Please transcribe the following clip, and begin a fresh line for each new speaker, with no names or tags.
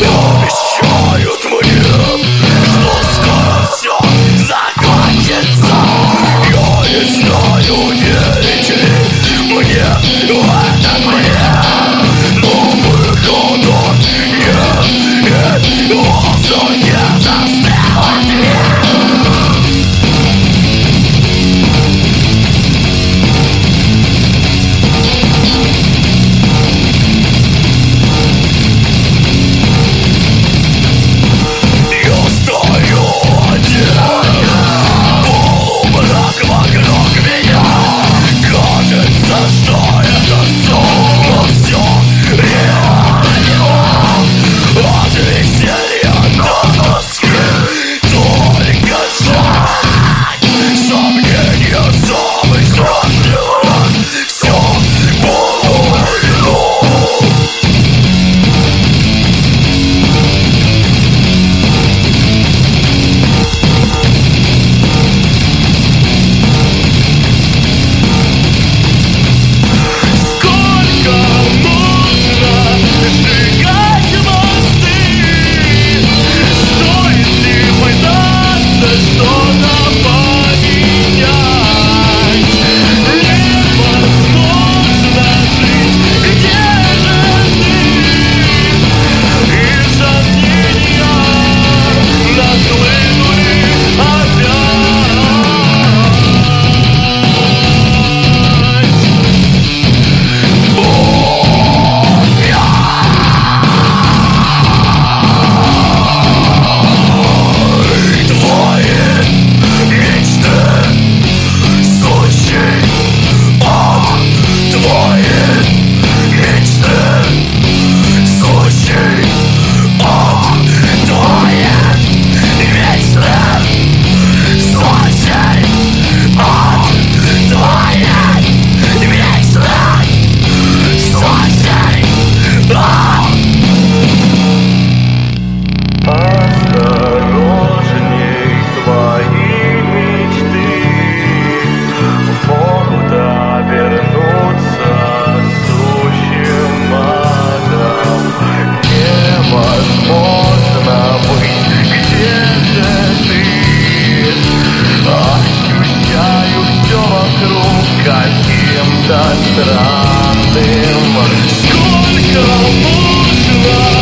yours. каким-то странным. Сколько можно?